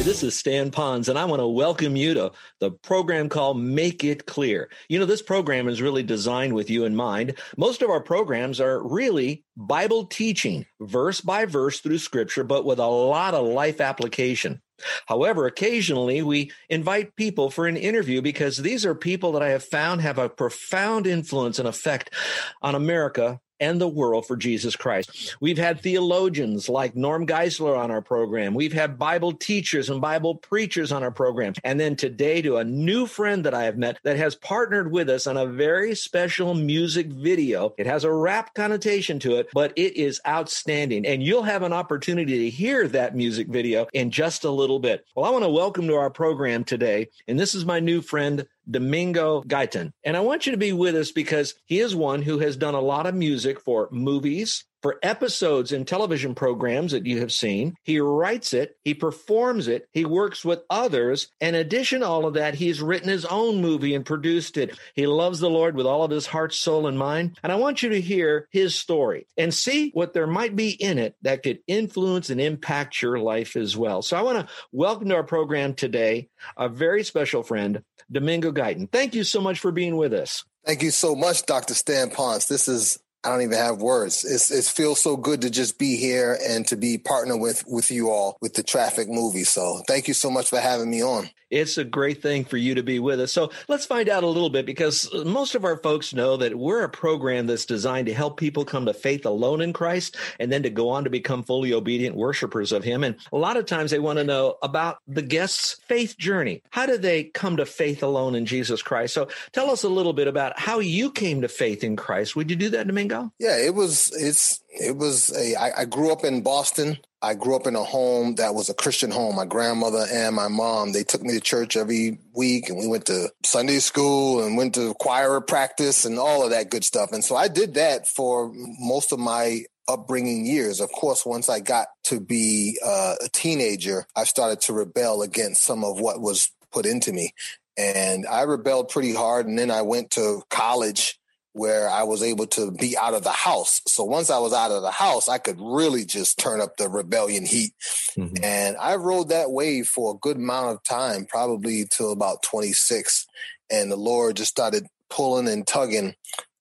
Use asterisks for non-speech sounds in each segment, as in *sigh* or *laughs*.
Hi, this is Stan Ponz, and I want to welcome you to the program called Make It Clear. You know, this program is really designed with you in mind. Most of our programs are really Bible teaching, verse by verse through scripture, but with a lot of life application. However, occasionally we invite people for an interview because these are people that I have found have a profound influence and effect on America and the world for Jesus Christ. We've had theologians like Norm Geisler on our program. We've had Bible teachers and Bible preachers on our program. And then today to a new friend that I have met that has partnered with us on a very special music video. It has a rap connotation to it, but it is outstanding. And you'll have an opportunity to hear that music video in just a little bit. Well, I want to welcome to our program today, and this is my new friend, Domingo Guyton. And I want you to be with us because he is one who has done a lot of music for movies, for episodes in television programs that you have seen. He writes it, he performs it, he works with others. In addition to all of that, he's written his own movie and produced it. He loves the Lord with all of his heart, soul, and mind. And I want you to hear his story and see what there might be in it that could influence and impact your life as well. So I want to welcome to our program today a very special friend, Domingo Guyton. Thank you so much for being with us. Thank you so much, Dr. Stan Ponz. This is I don't even have words. It's, it feels so good to just be here and to be partner with with you all with the Traffic movie. So thank you so much for having me on. It's a great thing for you to be with us. So let's find out a little bit because most of our folks know that we're a program that's designed to help people come to faith alone in Christ and then to go on to become fully obedient worshipers of Him. And a lot of times they want to know about the guest's faith journey. How do they come to faith alone in Jesus Christ? So tell us a little bit about how you came to faith in Christ. Would you do that, Domingo? Yeah, it was, it's, it was a, I, I grew up in Boston. I grew up in a home that was a Christian home. My grandmother and my mom, they took me to church every week and we went to Sunday school and went to choir practice and all of that good stuff. And so I did that for most of my upbringing years. Of course, once I got to be uh, a teenager, I started to rebel against some of what was put into me. And I rebelled pretty hard. And then I went to college where I was able to be out of the house. So once I was out of the house, I could really just turn up the rebellion heat. Mm-hmm. And I rode that wave for a good amount of time, probably till about 26. And the Lord just started pulling and tugging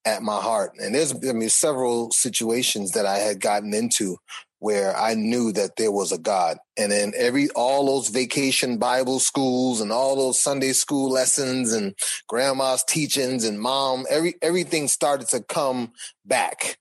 at my heart. And there's, I mean, several situations that I had gotten into where I knew that there was a God. And then every all those vacation Bible schools and all those Sunday school lessons and grandma's teachings and mom, every everything started to come back.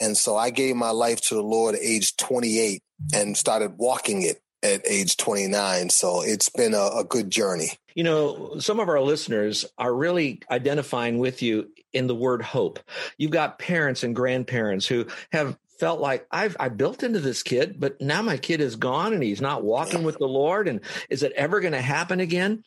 And so I gave my life to the Lord at age 28 and started walking it at age 29. So it's been a, a good journey. You know, some of our listeners are really identifying with you in the word hope. You've got parents and grandparents who have felt like I've I built into this kid, but now my kid is gone and he's not walking with the Lord. And is it ever going to happen again?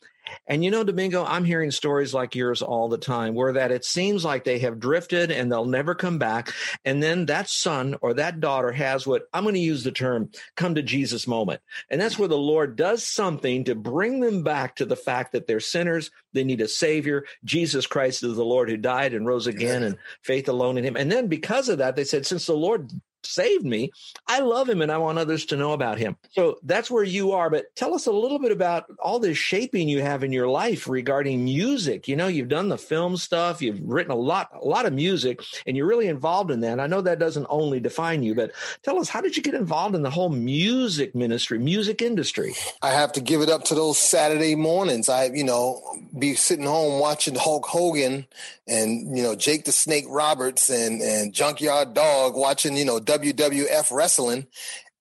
And you know, Domingo, I'm hearing stories like yours all the time where that it seems like they have drifted and they'll never come back. And then that son or that daughter has what I'm going to use the term come to Jesus moment. And that's where the Lord does something to bring them back to the fact that they're sinners. They need a savior. Jesus Christ is the Lord who died and rose again and faith alone in him. And then because of that, they said, since the Lord saved me. I love him and I want others to know about him. So that's where you are. But tell us a little bit about all this shaping you have in your life regarding music. You know, you've done the film stuff, you've written a lot, a lot of music, and you're really involved in that. I know that doesn't only define you, but tell us how did you get involved in the whole music ministry, music industry? I have to give it up to those Saturday mornings. I, you know, be sitting home watching Hulk Hogan and, you know, Jake the Snake Roberts and and Junkyard Dog watching, you know, WWF wrestling.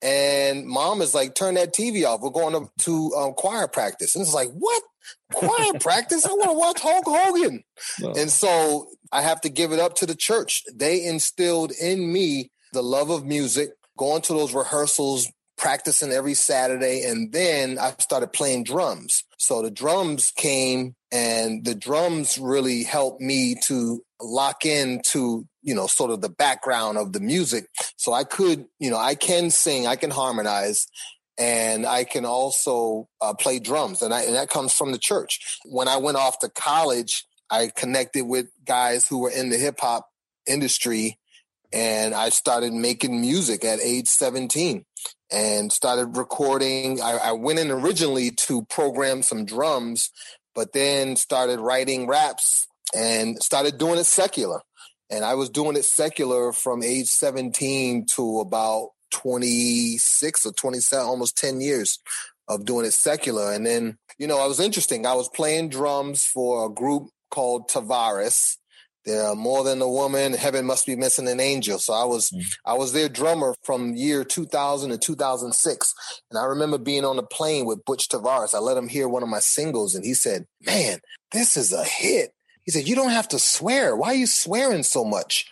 And mom is like, turn that TV off. We're going to, to um, choir practice. And it's like, what? Choir *laughs* practice? I want to watch Hulk Hogan. No. And so I have to give it up to the church. They instilled in me the love of music, going to those rehearsals, practicing every Saturday. And then I started playing drums. So the drums came and the drums really helped me to lock in to you know, sort of the background of the music. So I could, you know, I can sing, I can harmonize, and I can also uh, play drums, and, I, and that comes from the church. When I went off to college, I connected with guys who were in the hip hop industry, and I started making music at age 17 and started recording. I, I went in originally to program some drums, but then started writing raps and started doing it secular. And I was doing it secular from age 17 to about 26 or 27, almost 10 years of doing it secular. And then, you know, I was interesting. I was playing drums for a group called Tavares. They're more than a woman. Heaven must be missing an angel. So I was, mm. I was their drummer from year 2000 to 2006. And I remember being on the plane with Butch Tavares. I let him hear one of my singles and he said, man, this is a hit. He said, you don't have to swear. Why are you swearing so much?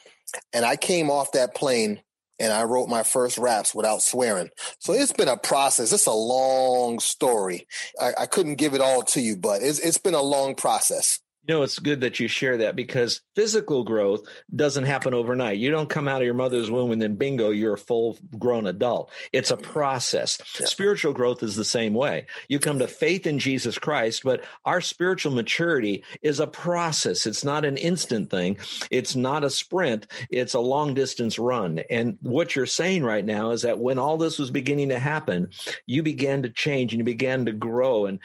And I came off that plane and I wrote my first raps without swearing. So it's been a process. It's a long story. I, I couldn't give it all to you, but it's, it's been a long process. You know, it's good that you share that because physical growth doesn't happen overnight. You don't come out of your mother's womb and then bingo, you're a full grown adult. It's a process. Spiritual growth is the same way. You come to faith in Jesus Christ, but our spiritual maturity is a process. It's not an instant thing. It's not a sprint. It's a long distance run. And what you're saying right now is that when all this was beginning to happen, you began to change and you began to grow. And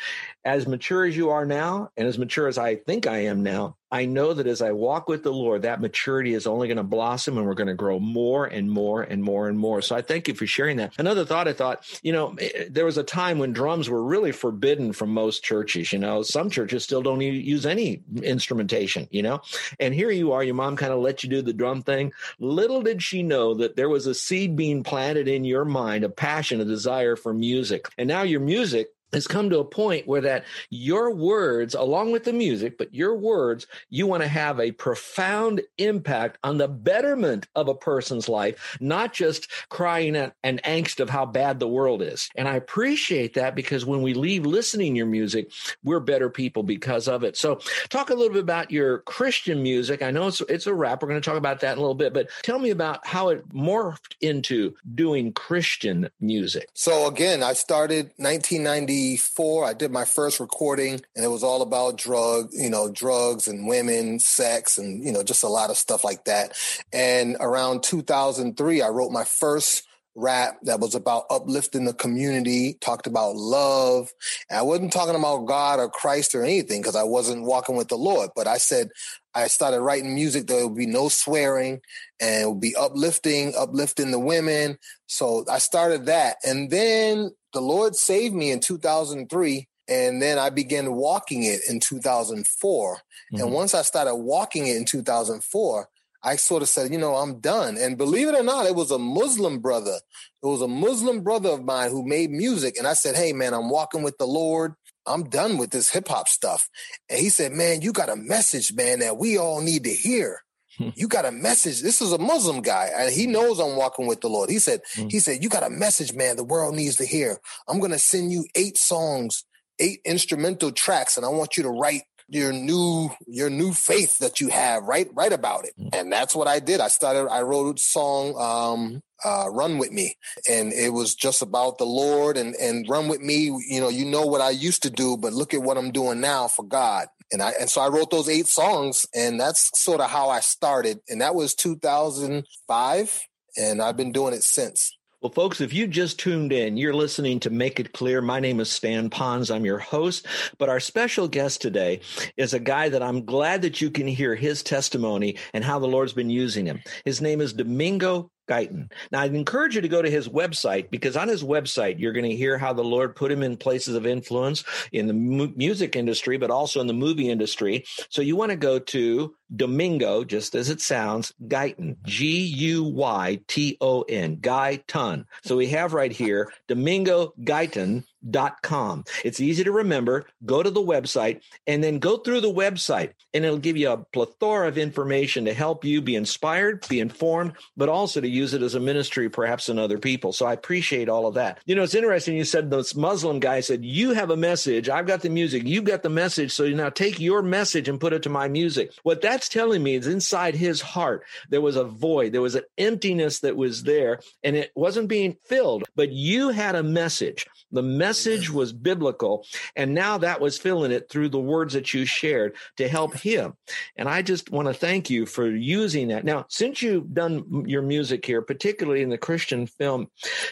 as mature as you are now, and as mature as I think I am now, I know that as I walk with the Lord, that maturity is only going to blossom and we're going to grow more and more and more and more. So I thank you for sharing that. Another thought I thought, you know, eh, there was a time when drums were really forbidden from most churches. You know, some churches still don't use any instrumentation, you know, and here you are, your mom kind of let you do the drum thing. Little did she know that there was a seed being planted in your mind, a passion, a desire for music. And now your music has come to a point where that your words along with the music but your words you want to have a profound impact on the betterment of a person's life not just crying at an angst of how bad the world is. And i appreciate that because when we leave listening your music we're better people because of it. So talk a little bit about your christian music. I know it's, it's a rap. We're going to talk about that in a little bit but tell me about how it morphed into doing christian music. So again i started 1990 94, I did my first recording and it was all about drug, you know, drugs and women, sex and, you know, just a lot of stuff like that. And around 2003, I wrote my first rap that was about uplifting the community, talked about love. And I wasn't talking about God or Christ or anything because I wasn't walking with the Lord, but I said, I started writing music. There would be no swearing and it would be uplifting, uplifting the women. So I started that. And then the Lord saved me in 2003. And then I began walking it in 2004. Mm-hmm. And once I started walking it in 2004, I sort of said, you know, I'm done. And believe it or not, it was a Muslim brother. It was a Muslim brother of mine who made music. And I said, hey, man, I'm walking with the Lord. I'm done with this hip hop stuff. And he said, man, you got a message, man, that we all need to hear. Hmm. you got a message. This is a Muslim guy, and he knows I'm walking with the Lord. He said, mm. he said, you got a message, man. The world needs to hear. I'm going to send you eight songs, eight instrumental tracks, and I want you to write your new your new faith that you have write write about it mm. and that's what i did i started i wrote a song um uh, run with me and it was just about the lord and and run with me you know you know what i used to do but look at what i'm doing now for god and I and so I wrote those eight songs, and that's sort of how I started. And that was 2005, and I've been doing it since. Well, folks, if you just tuned in, you're listening to Make It Clear. My name is Stan Ponz. I'm your host. But our special guest today is a guy that I'm glad that you can hear his testimony and how the Lord's been using him. His name is Domingo Guyton. Now, I'd encourage you to go to his website because on his website, you're going to hear how the Lord put him in places of influence in the mu- music industry, but also in the movie industry. So you want to go to Domingo, just as it sounds, Guyton, G U Y T O N, Guyton. So we have right here Domingo Guyton dot com. It's easy to remember. Go to the website and then go through the website, and it'll give you a plethora of information to help you be inspired, be informed, but also to use it as a ministry, perhaps in other people. So I appreciate all of that. You know, it's interesting. You said this Muslim guy said, You have a message. I've got the music. You've got the message. So now take your message and put it to my music. What that that's telling me is inside his heart there was a void, there was an emptiness that was there, and it wasn't being filled. But you had a message. The message was biblical, and now that was filling it through the words that you shared to help him. And I just want to thank you for using that. Now, since you've done your music here, particularly in the Christian film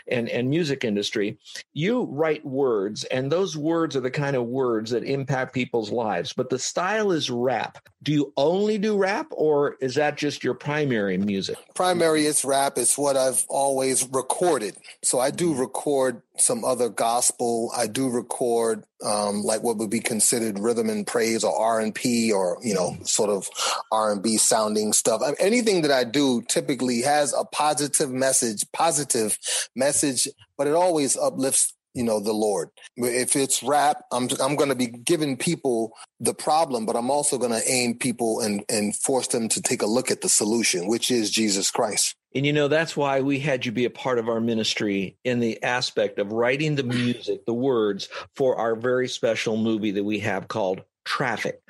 and, and music industry, you write words, and those words are the kind of words that impact people's lives. But the style is rap. Do you only do rap, or is that just your primary music? Primary is rap. It's what I've always recorded. So I do record some other gospel. I do record um, like what would be considered rhythm and praise or R and P or you know sort of R and B sounding stuff. I mean, anything that I do typically has a positive message, positive message, but it always uplifts you know the lord. If it's rap i'm i'm going to be giving people the problem but i'm also going to aim people and and force them to take a look at the solution which is jesus christ. And you know, that's why we had you be a part of our ministry in the aspect of writing the *sighs* music, the words for our very special movie that we have called Traffic.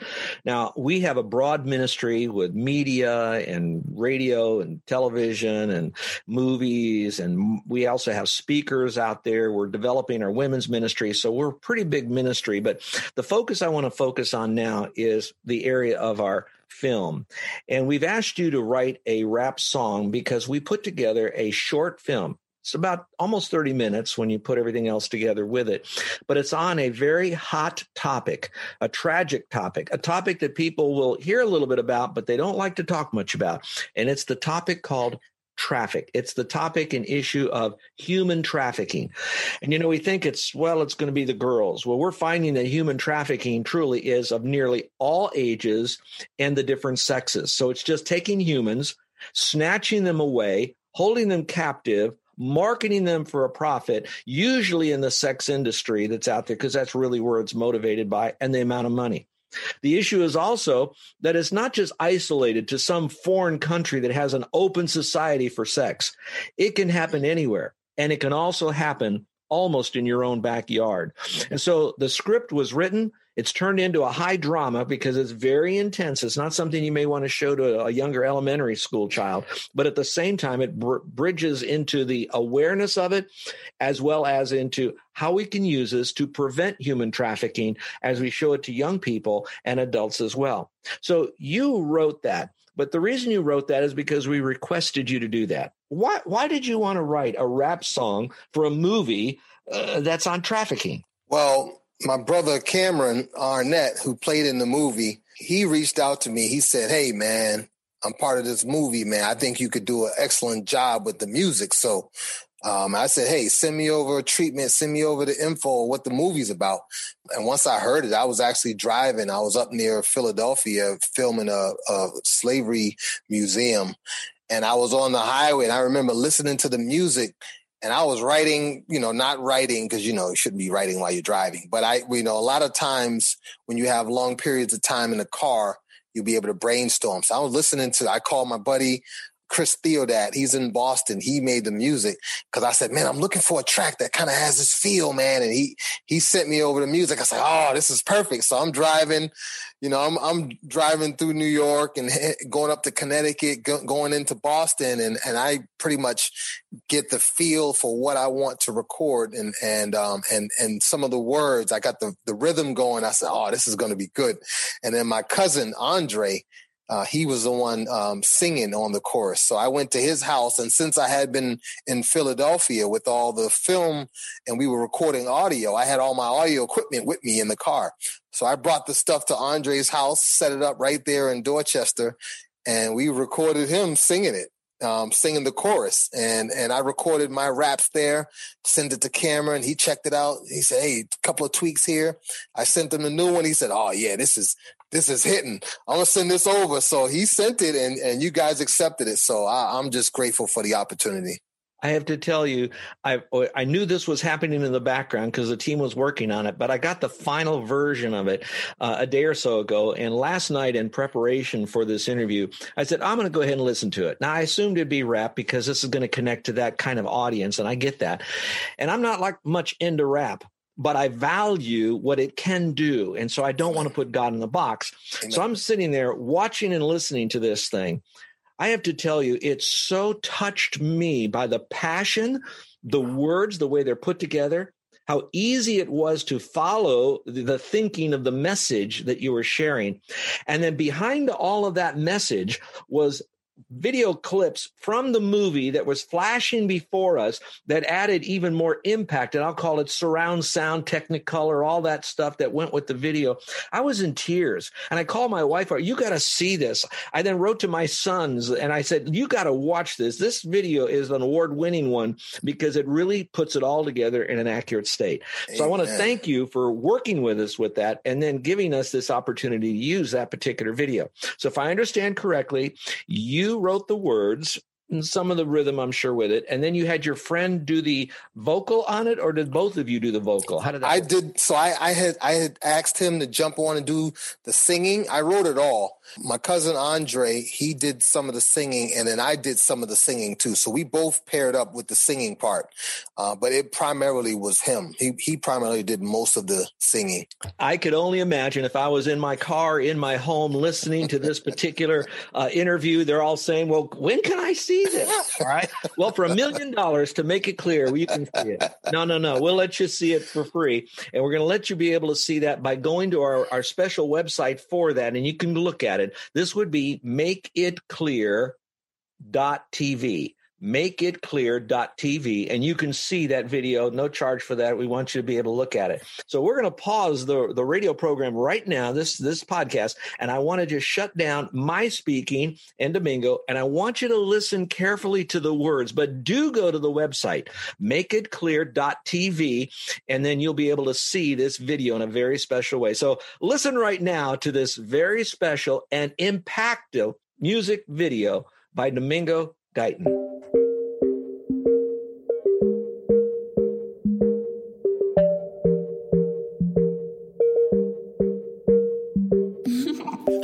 Now, we have a broad ministry with media and radio and television and movies, and we also have speakers out there. We're developing our women's ministry. So we're a pretty big ministry. But the focus I want to focus on now is the area of our film. And we've asked you to write a rap song because we put together a short film. It's about almost 30 minutes when you put everything else together with it. But it's on a very hot topic, a tragic topic, a topic that people will hear a little bit about, but they don't like to talk much about. And it's the topic called traffic. It's the topic and issue of human trafficking. And you know, we think it's, well, it's going to be the girls. Well, we're finding that human trafficking truly is of nearly all ages and the different sexes. So it's just taking humans, snatching them away, holding them captive, marketing them for a profit, usually in the sex industry that's out there, because that's really where it's motivated by and the amount of money. The issue is also that it's not just isolated to some foreign country that has an open society for sex. It can happen anywhere. And it can also happen almost in your own backyard. And so the script was written. It's turned into a high drama because it's very intense. It's not something you may want to show to a younger elementary school child, but at the same time, it br- bridges into the awareness of it as well as into how we can use this to prevent human trafficking as we show it to young people and adults as well. So you wrote that. But the reason you wrote that is because we requested you to do that. Why, why did you want to write a rap song for a movie uh, that's on trafficking? Well, my brother Cameron Arnett, who played in the movie, he reached out to me. He said, Hey, man, I'm part of this movie, man. I think you could do an excellent job with the music. So um, I said, Hey, send me over a treatment, send me over the info what the movie's about. And once I heard it, I was actually driving. I was up near Philadelphia filming a, a slavery museum. And I was on the highway and I remember listening to the music and I was writing, you know, not writing because you know you shouldn't be writing while you're driving. But I, you know, a lot of times when you have long periods of time in the car, you'll be able to brainstorm. So I was listening to. I called my buddy Chris Theodat. He's in Boston. He made the music because I said, man, I'm looking for a track that kind of has this feel, man. And he he sent me over the music. I said, oh, this is perfect. So I'm driving, you know, I'm I'm driving through New York and going up to Connecticut, go, going into Boston, and and I pretty much get the feel for what I want to record and and um and and some of the words. I got the the rhythm going. I said, oh, this is going to be good. And then my cousin Andre uh, he was the one um, singing on the chorus. So I went to his house, and since I had been in Philadelphia with all the film and we were recording audio, I had all my audio equipment with me in the car. So I brought the stuff to Andre's house, set it up right there in Dorchester, and we recorded him singing it. Um, singing the chorus and and I recorded my raps there, sent it to Cameron. He checked it out. He said, "Hey, a couple of tweaks here." I sent him a new one. He said, "Oh yeah, this is this is hitting. I'm gonna send this over. So he sent it, and and you guys accepted it. So I, I'm just grateful for the opportunity. I have to tell you, I I knew this was happening in the background because the team was working on it, but I got the final version of it uh, a day or so ago. And last night, in preparation for this interview, I said I'm going to go ahead and listen to it. Now I assumed it'd be rap because this is going to connect to that kind of audience, and I get that. And I'm not like much into rap, but I value what it can do. And so I don't want to put God in the box. Amen. So I'm sitting there watching and listening to this thing. I have to tell you, it so touched me by the passion, the words, the way they're put together, how easy it was to follow the thinking of the message that you were sharing. And then behind all of that message was video clips from the movie that was flashing before us that added even more impact and i'll call it surround sound technicolor all that stuff that went with the video. I was in tears and i called my wife you got to see this. I then wrote to my sons and i said you got to watch this. This video is an award winning one because it really puts it all together in an accurate state. Amen. so i want to thank you for working with us with that and then giving us this opportunity to use that particular video. So if i understand correctly you you wrote the words and some of the rhythm, I'm sure, with it. And then you had your friend do the vocal on it, or did both of you do the vocal? How did that? I work? did. So I, I had I had asked him to jump on and do the singing. I wrote it all. My cousin Andre, he did some of the singing, and then I did some of the singing too. So we both paired up with the singing part, uh, but it primarily was him. He he primarily did most of the singing. I could only imagine if I was in my car in my home listening to this particular uh, interview. They're all saying, "Well, when can I see?" this. All right. Well, for a million dollars to make it clear, you can see it. No, no, no. We'll let you see it for free. And we're going to let you be able to see that by going to our, our special website for that. And you can look at it. This would be makeitclear.tv makeitclear.tv and you can see that video. No charge for that. We want you to be able to look at it. So we're going to pause the, the radio program right now this this podcast and i want to just shut down my speaking and domingo and i want you to listen carefully to the words but do go to the website makeitclear.tv and then you'll be able to see this video in a very special way. So listen right now to this very special and impactful music video by domingo Guyton.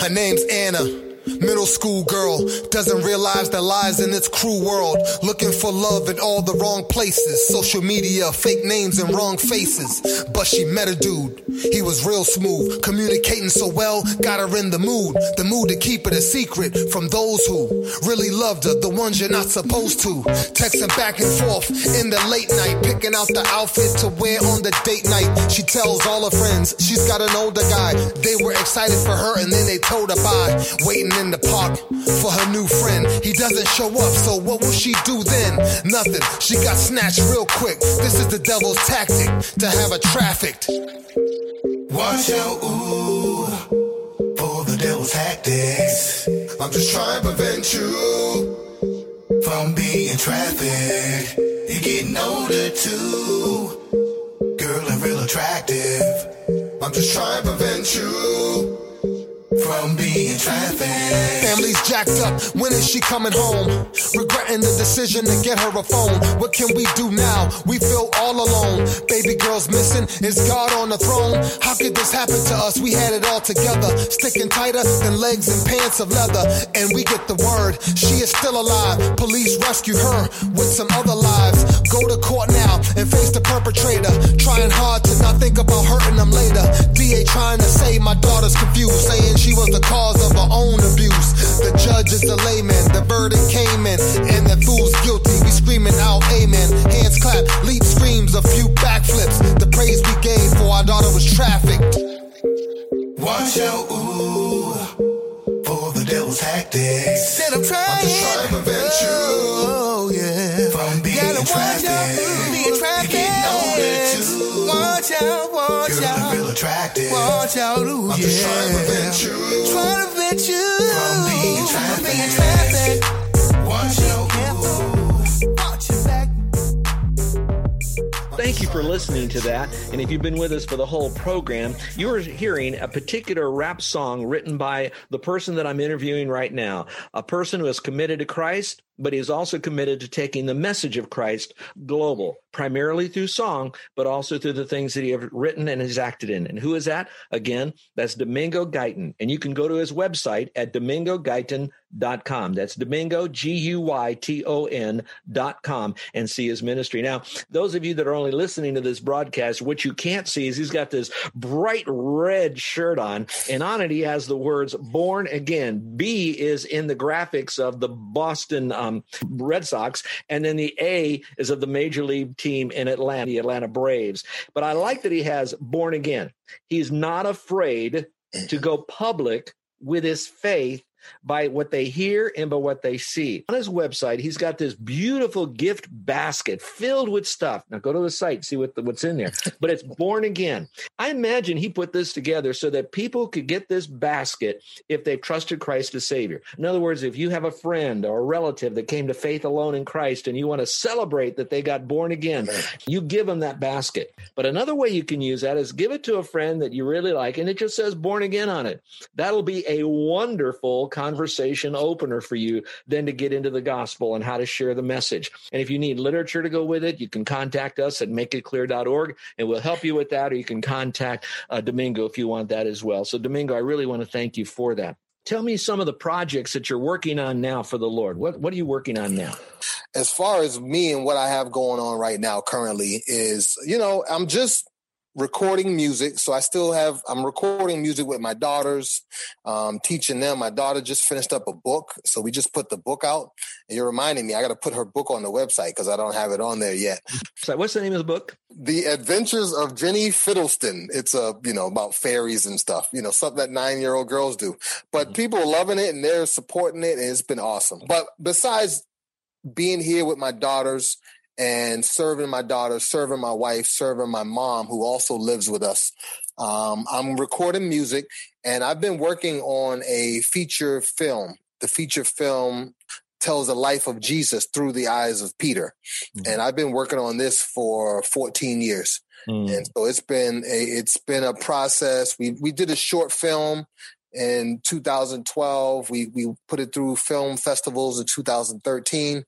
Her name's Anna. Middle school girl doesn't realize the lies in its cruel world. Looking for love in all the wrong places. Social media, fake names and wrong faces. But she met a dude. He was real smooth, communicating so well, got her in the mood. The mood to keep it a secret from those who really loved her, the ones you're not supposed to. Texting back and forth in the late night, picking out the outfit to wear on the date night. She tells all her friends she's got an older guy. They were excited for her and then they told her bye. Waiting in the park for her new friend. He doesn't show up, so what will she do then? Nothing. She got snatched real quick. This is the devil's tactic to have her trafficked. Watch out, ooh, for the devil's tactics. I'm just trying to prevent you from being trafficked. You're getting older too, girl, and real attractive. I'm just trying to prevent you from being trafficked. Family's jacked up. When is she coming home? Regretting the decision to get her a phone. What can we do now? We feel all alone. Baby girl's missing. Is God on the throne? How could this happen to us? We had it all together. Sticking tighter than legs and pants of leather. And we get the word. She is still alive. Police rescue her with some other lives. Go to court now and face the perpetrator. Trying hard to not think about hurting them later. DA trying to say my daughter's confused. Saying she was the cause of her own abuse. The judge is the layman, the verdict came in, and the fool's guilty. We screaming out, amen. Hands clap, leap screams, a few backflips. The praise we gave for our daughter was trafficked. Watch out, ooh, for the devil's tactics. Said I'm trying, I'm just trying to prevent you, oh, yeah. from being trafficked. Being trafficked watch out, watch Girl, out. real attractive. Watch out, ooh, I'm yeah. just trying to prevent you. Trying to prevent you from being trafficked. Watch out, Thank you for listening to that. And if you've been with us for the whole program, you are hearing a particular rap song written by the person that I'm interviewing right now, a person who is committed to Christ, but he is also committed to taking the message of Christ global, primarily through song, but also through the things that he has written and has acted in. And who is that? Again, that's Domingo Guyton. And you can go to his website at domingoguyton.com. That's Domingo, G U Y T O N dot com, and see his ministry. Now, those of you that are only listening to this broadcast, what you can't see is he's got this bright red shirt on, and on it he has the words born again. B is in the graphics of the Boston um, Um, Red Sox, and then the A is of the major league team in Atlanta, the Atlanta Braves. But I like that he has born again. He's not afraid to go public with his faith by what they hear and by what they see. On his website, he's got this beautiful gift basket filled with stuff. Now go to the site, see what the, what's in there. *laughs* But it's born again. I imagine he put this together so that people could get this basket if they've trusted Christ as Savior. In other words, if you have a friend or a relative that came to faith alone in Christ and you want to celebrate that they got born again, you give them that basket. But another way you can use that is give it to a friend that you really like and it just says born again on it. That'll be a wonderful conversation opener for you then to get into the gospel and how to share the message. And if you need literature to go with it, you can contact us at makeitclear.org and we'll help you with that. Or you can contact uh, Domingo if you want that as well. So, Domingo, I really want to thank you for that. Tell me some of the projects that you're working on now for the Lord. What what are you working on now? As far as me and what I have going on right now currently is, you know, I'm just recording music. So I still have, I'm recording music with my daughters, um, teaching them. My daughter just finished up a book. So we just put the book out. And you're reminding me, I got to put her book on the website because I don't have it on there yet. *laughs* So what's the name of the book? The Adventures of Jenny Fiddleston. It's a, you know, about fairies and stuff, you know, something that nine year old girls do. But mm-hmm. people are loving it and they're supporting it. And it's been awesome. But besides being here with my daughters and serving my daughter, serving my wife, serving my mom, who also lives with us. Um, I'm recording music, and I've been working on a feature film. The feature film tells the life of Jesus through the eyes of Peter, mm-hmm. and I've been working on this for 14 years. Mm. And so it's been a it's been a process. We we did a short film in 2012. We we put it through film festivals in 2013.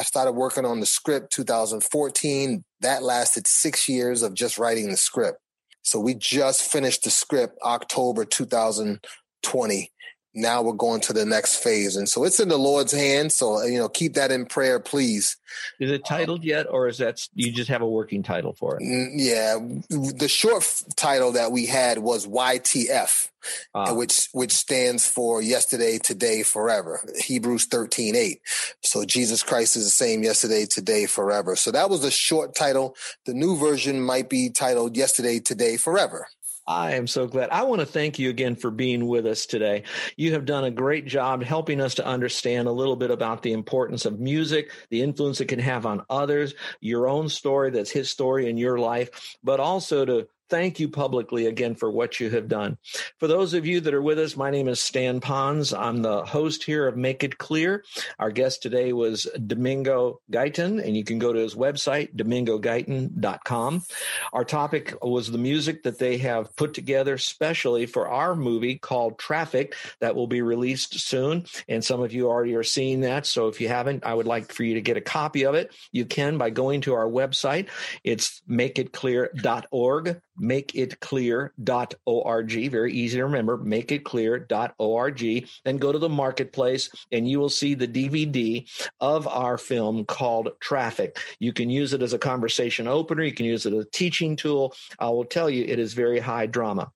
I started working on the script 2014. That lasted six years of just writing the script. So we just finished the script October 2020 now we're going to the next phase. And so it's in the lord's hands. So you know keep that in prayer please. Is it titled yet or is that you just have a working title for it? Yeah. The short title that we had was ytf ah. which which stands for yesterday today forever hebrews 13 8 so jesus christ is the same yesterday today forever. So that was the short title. The new version might be titled yesterday today forever I am so glad. I want to thank you again for being with us today. You have done a great job helping us to understand a little bit about the importance of music, the influence it can have on others, your own story that's his story in your life, but also to thank you publicly again for what you have done. For those of you that are with us, my name is Stan Ponz. I'm the host here of Make It Clear. Our guest today was Domingo Guyton, and you can go to his website, domingoguyton.com. Our topic was the music that they have put together specially for our movie called Traffic that will be released soon. And some of you already are seeing that. So if you haven't, I would like for you to get a copy of it. You can by going to our website. It's makeitclear.org makeitclear.org. Very easy to remember, makeitclear.org. Then go to the marketplace and you will see the DVD of our film called Traffic. You can use it as a conversation opener, you can use it as a teaching tool. I will tell you, it is very high drama.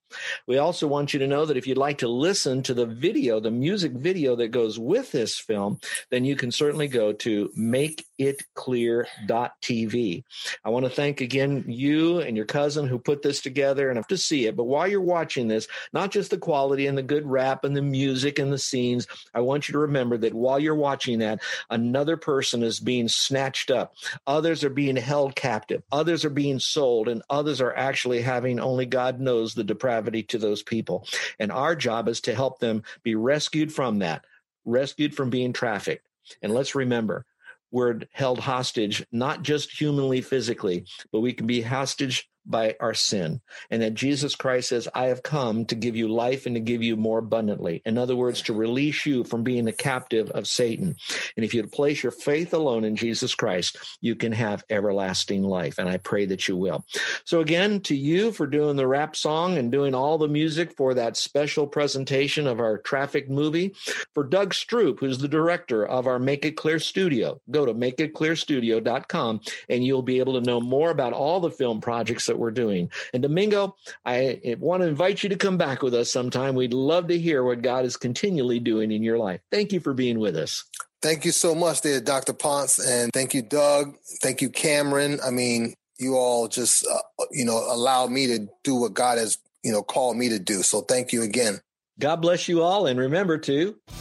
We also want you to know that if you'd like to listen to the video, the music video that goes with this film, then you can certainly go to makeitclear.tv. I want to thank again you and your cousin who put this together and have to see it. But while you're watching this, not just the quality and the good rap and the music and the scenes, I want you to remember that while you're watching that, another person is being snatched up. Others are being held captive. Others are being sold, and others are actually having only God knows the depravity to those people. And our job is to help them be rescued from that, rescued from being trafficked. And let's remember, we're held hostage, not just humanly, physically, but we can be hostage by our sin. And that Jesus Christ says, I have come to give you life and to give you more abundantly. In other words, to release you from being the captive of Satan. And if you place your faith alone in Jesus Christ, you can have everlasting life. And I pray that you will. So again, to you for doing the rap song and doing all the music for that special presentation of our traffic movie. For Doug Stroop, who's the director of our Make It Clear studio, go to makeitclearstudio.com and you'll be able to know more about all the film projects that we're doing. And Domingo, I want to invite you to come back with us sometime. We'd love to hear what God is continually doing in your life. Thank you for being with us. Thank you so much there, Dr. Ponz. And thank you, Doug. Thank you, Cameron. I mean, you all just, uh, you know, allow me to do what God has, you know, called me to do. So thank you again. God bless you all, and remember to